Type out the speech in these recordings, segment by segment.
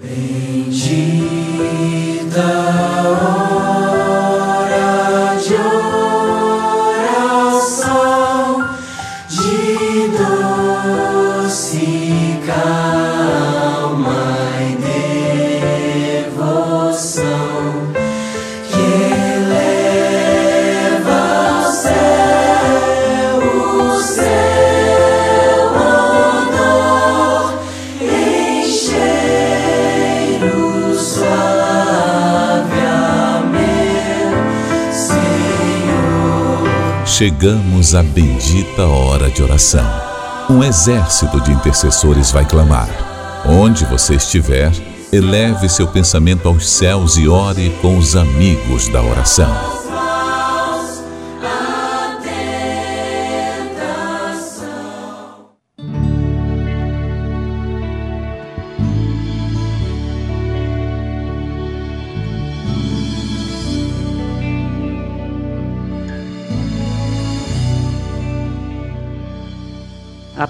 Bendita. Chegamos à bendita hora de oração. Um exército de intercessores vai clamar. Onde você estiver, eleve seu pensamento aos céus e ore com os amigos da oração.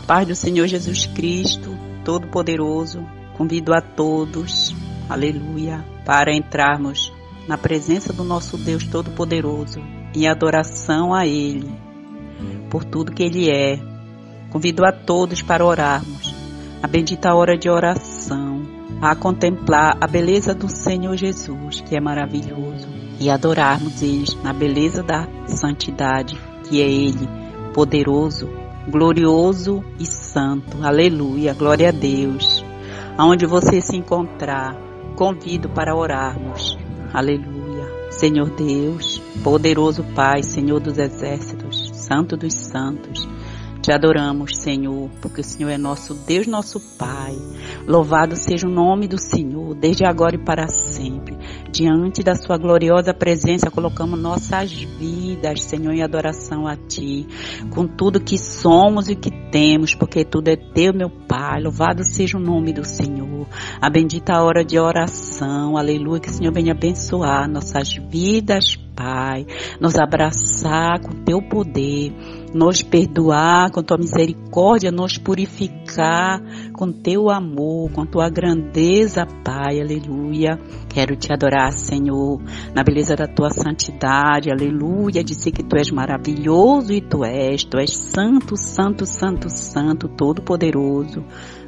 Paz do Senhor Jesus Cristo, Todo-Poderoso, convido a todos, aleluia, para entrarmos na presença do nosso Deus Todo-Poderoso em adoração a Ele, por tudo que Ele é. Convido a todos para orarmos a bendita hora de oração, a contemplar a beleza do Senhor Jesus, que é maravilhoso, e adorarmos Ele na beleza da santidade, que é Ele, poderoso, glorioso e santo. Aleluia, glória a Deus. Aonde você se encontrar, convido para orarmos. Aleluia. Senhor Deus, poderoso Pai, Senhor dos exércitos, Santo dos santos, te adoramos, Senhor, porque o Senhor é nosso Deus, nosso Pai. Louvado seja o nome do Senhor, desde agora e para sempre. Diante da Sua gloriosa presença, colocamos nossas vidas, Senhor, em adoração a Ti, com tudo que somos e que temos, porque tudo é Teu, meu Pai. Louvado seja o nome do Senhor. A bendita hora de oração, aleluia, que o Senhor venha abençoar nossas vidas, Pai, nos abraçar com Teu poder. Nos perdoar com tua misericórdia, nos purificar com teu amor, com tua grandeza, Pai, aleluia. Quero te adorar, Senhor, na beleza da tua santidade, aleluia. Dizer que tu és maravilhoso e tu és, tu és santo, santo, santo, santo, todo-poderoso.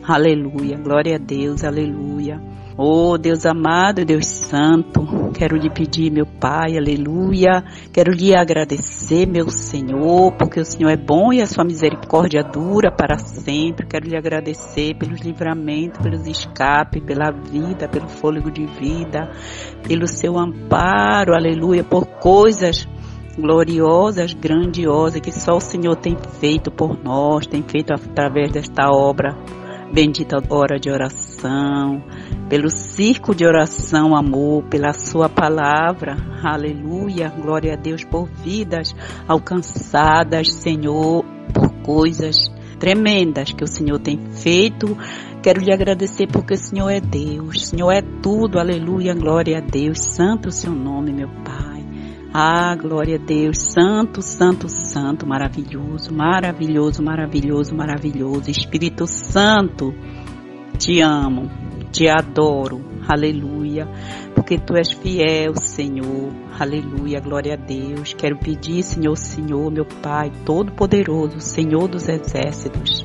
Aleluia, glória a Deus, aleluia. Oh Deus amado, Deus santo, quero lhe pedir, meu Pai, aleluia. Quero lhe agradecer, meu Senhor, porque o Senhor é bom e a sua misericórdia dura para sempre. Quero lhe agradecer pelos livramentos, pelos escapes, pela vida, pelo fôlego de vida, pelo seu amparo, aleluia, por coisas gloriosas, grandiosas que só o Senhor tem feito por nós, tem feito através desta obra. Bendita hora de oração, pelo circo de oração, amor, pela Sua palavra. Aleluia. Glória a Deus por vidas alcançadas, Senhor, por coisas tremendas que o Senhor tem feito. Quero lhe agradecer porque o Senhor é Deus, o Senhor é tudo, aleluia, glória a Deus, santo o seu nome, meu Pai. Ah, glória a Deus, santo, santo, santo, maravilhoso, maravilhoso, maravilhoso, maravilhoso, Espírito Santo, te amo, te adoro, aleluia, porque tu és fiel, Senhor, aleluia, glória a Deus. Quero pedir, Senhor, Senhor, meu Pai, todo-poderoso, Senhor dos exércitos,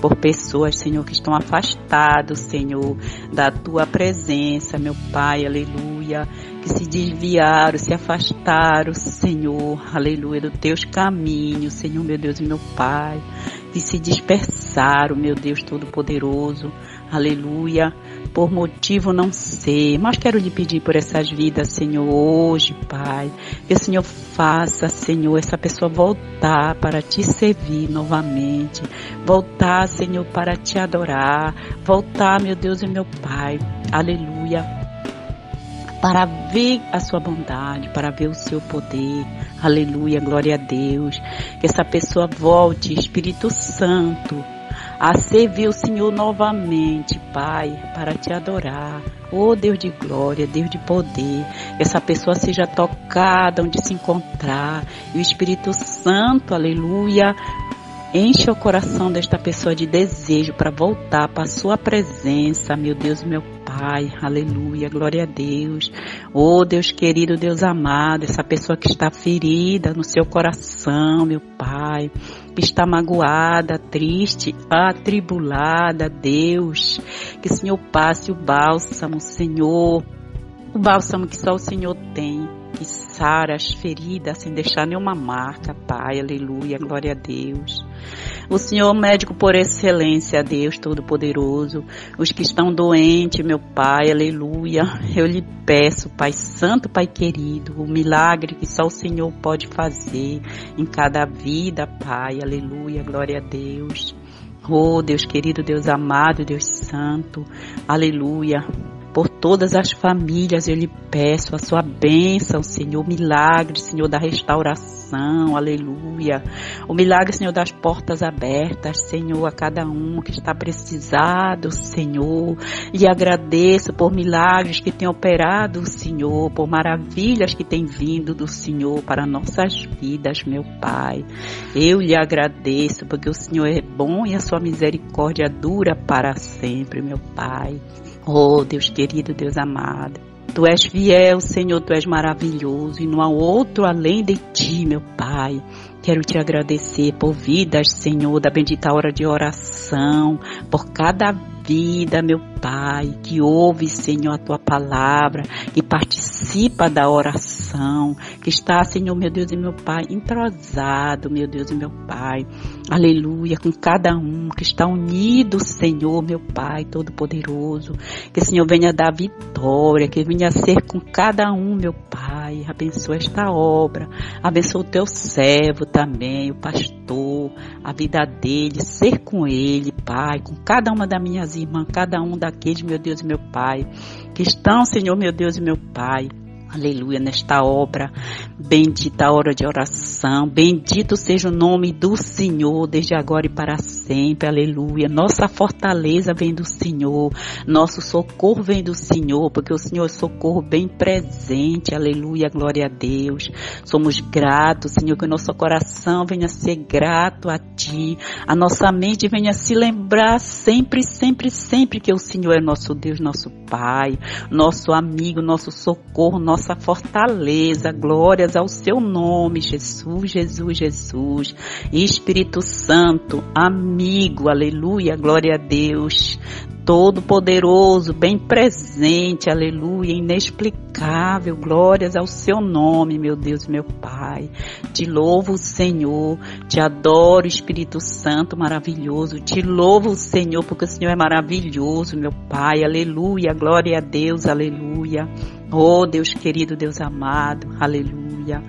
por pessoas, Senhor, que estão afastados, Senhor, da tua presença, meu Pai, aleluia, que se desviaram, se afastaram, Senhor, aleluia, dos teus caminhos, Senhor, meu Deus e meu Pai, que se dispersaram, meu Deus Todo-Poderoso, aleluia, por motivo não sei, mas quero lhe pedir por essas vidas, Senhor, hoje, Pai, que o Senhor faça, Senhor, essa pessoa voltar para te servir novamente, voltar, Senhor, para te adorar, voltar, meu Deus e meu Pai, aleluia, para ver a sua bondade, para ver o seu poder. Aleluia, glória a Deus. Que essa pessoa volte, Espírito Santo, a servir o Senhor novamente, Pai, para te adorar. Oh Deus de glória, Deus de poder, que essa pessoa seja tocada onde se encontrar e o Espírito Santo, aleluia, enche o coração desta pessoa de desejo para voltar para a sua presença, meu Deus, meu Pai. Aleluia, glória a Deus. Oh, Deus querido, Deus amado, essa pessoa que está ferida no seu coração, meu Pai, que está magoada, triste, atribulada, Deus, que o Senhor passe o bálsamo, Senhor, o bálsamo que só o Senhor tem que sara as feridas sem deixar nenhuma marca, Pai, aleluia, glória a Deus. O Senhor médico por excelência, Deus Todo-Poderoso, os que estão doentes, meu Pai, aleluia, eu lhe peço, Pai Santo, Pai querido, o milagre que só o Senhor pode fazer em cada vida, Pai, aleluia, glória a Deus. Oh, Deus querido, Deus amado, Deus santo, aleluia. Todas as famílias eu lhe peço a sua bênção, Senhor, milagre, Senhor, da restauração, aleluia. O milagre, Senhor, das portas abertas, Senhor, a cada um que está precisado, Senhor. E agradeço por milagres que tem operado, Senhor, por maravilhas que tem vindo do Senhor para nossas vidas, meu Pai. Eu lhe agradeço porque o Senhor é bom e a sua misericórdia dura para sempre, meu Pai. Oh, Deus querido, Deus amado. Tu és fiel, Senhor, tu és maravilhoso e não há outro além de ti, meu Pai. Quero te agradecer por vidas, Senhor, da bendita hora de oração, por cada vida, meu Pai, que ouve, Senhor, a tua palavra, que participa da oração, que está, Senhor, meu Deus e meu Pai, entrosado, meu Deus e meu Pai, aleluia, com cada um que está unido, Senhor, meu Pai Todo-Poderoso, que Senhor venha dar vitória, que venha ser com cada um, meu Pai, abençoa esta obra, abençoa o teu servo também, o pastor, a vida dele, ser com ele, Pai, com cada uma das minhas irmãs, cada um daqueles, meu Deus e meu Pai, que estão, Senhor, meu Deus e meu Pai, Aleluia, nesta obra, bendita a hora de oração, bendito seja o nome do Senhor, desde agora e para sempre, aleluia. Nossa fortaleza vem do Senhor, nosso socorro vem do Senhor, porque o Senhor é socorro bem presente, aleluia, glória a Deus. Somos gratos, Senhor, que o nosso coração venha ser grato a Ti, a nossa mente venha se lembrar sempre, sempre, sempre que o Senhor é nosso Deus, nosso Pai, nosso amigo, nosso socorro, nosso nossa fortaleza. Glórias ao seu nome, Jesus, Jesus, Jesus. Espírito Santo, amigo, aleluia, glória a Deus. Todo-Poderoso, bem presente, aleluia, inexplicável, glórias ao seu nome, meu Deus, meu Pai. Te louvo, Senhor, te adoro, Espírito Santo maravilhoso, te louvo, Senhor, porque o Senhor é maravilhoso, meu Pai, aleluia, glória a Deus, aleluia. Oh, Deus querido, Deus amado, aleluia.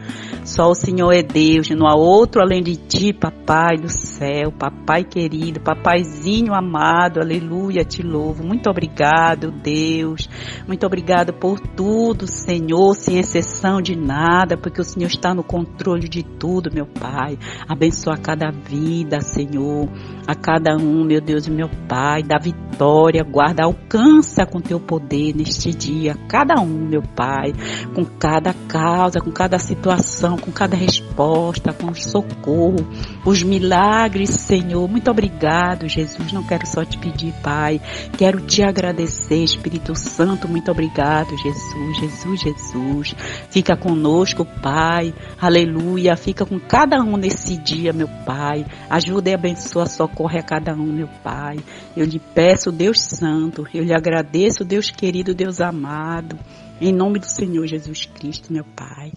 Só o Senhor é Deus, não há outro além de ti, papai do céu, papai querido, papaizinho amado, aleluia, te louvo. Muito obrigado, Deus. Muito obrigado por tudo, Senhor, sem exceção de nada, porque o Senhor está no controle de tudo, meu Pai. Abençoa cada vida, Senhor, a cada um, meu Deus e meu Pai, dá vitória, guarda, alcança com teu poder neste dia, cada um, meu Pai, com cada causa, com cada situação com cada resposta, com o socorro, os milagres, Senhor. Muito obrigado, Jesus. Não quero só te pedir, Pai. Quero te agradecer, Espírito Santo. Muito obrigado, Jesus, Jesus, Jesus. Fica conosco, Pai. Aleluia. Fica com cada um nesse dia, meu Pai. Ajuda e abençoa, socorre a cada um, meu Pai. Eu lhe peço, Deus Santo. Eu lhe agradeço, Deus querido, Deus amado. Em nome do Senhor Jesus Cristo, meu Pai.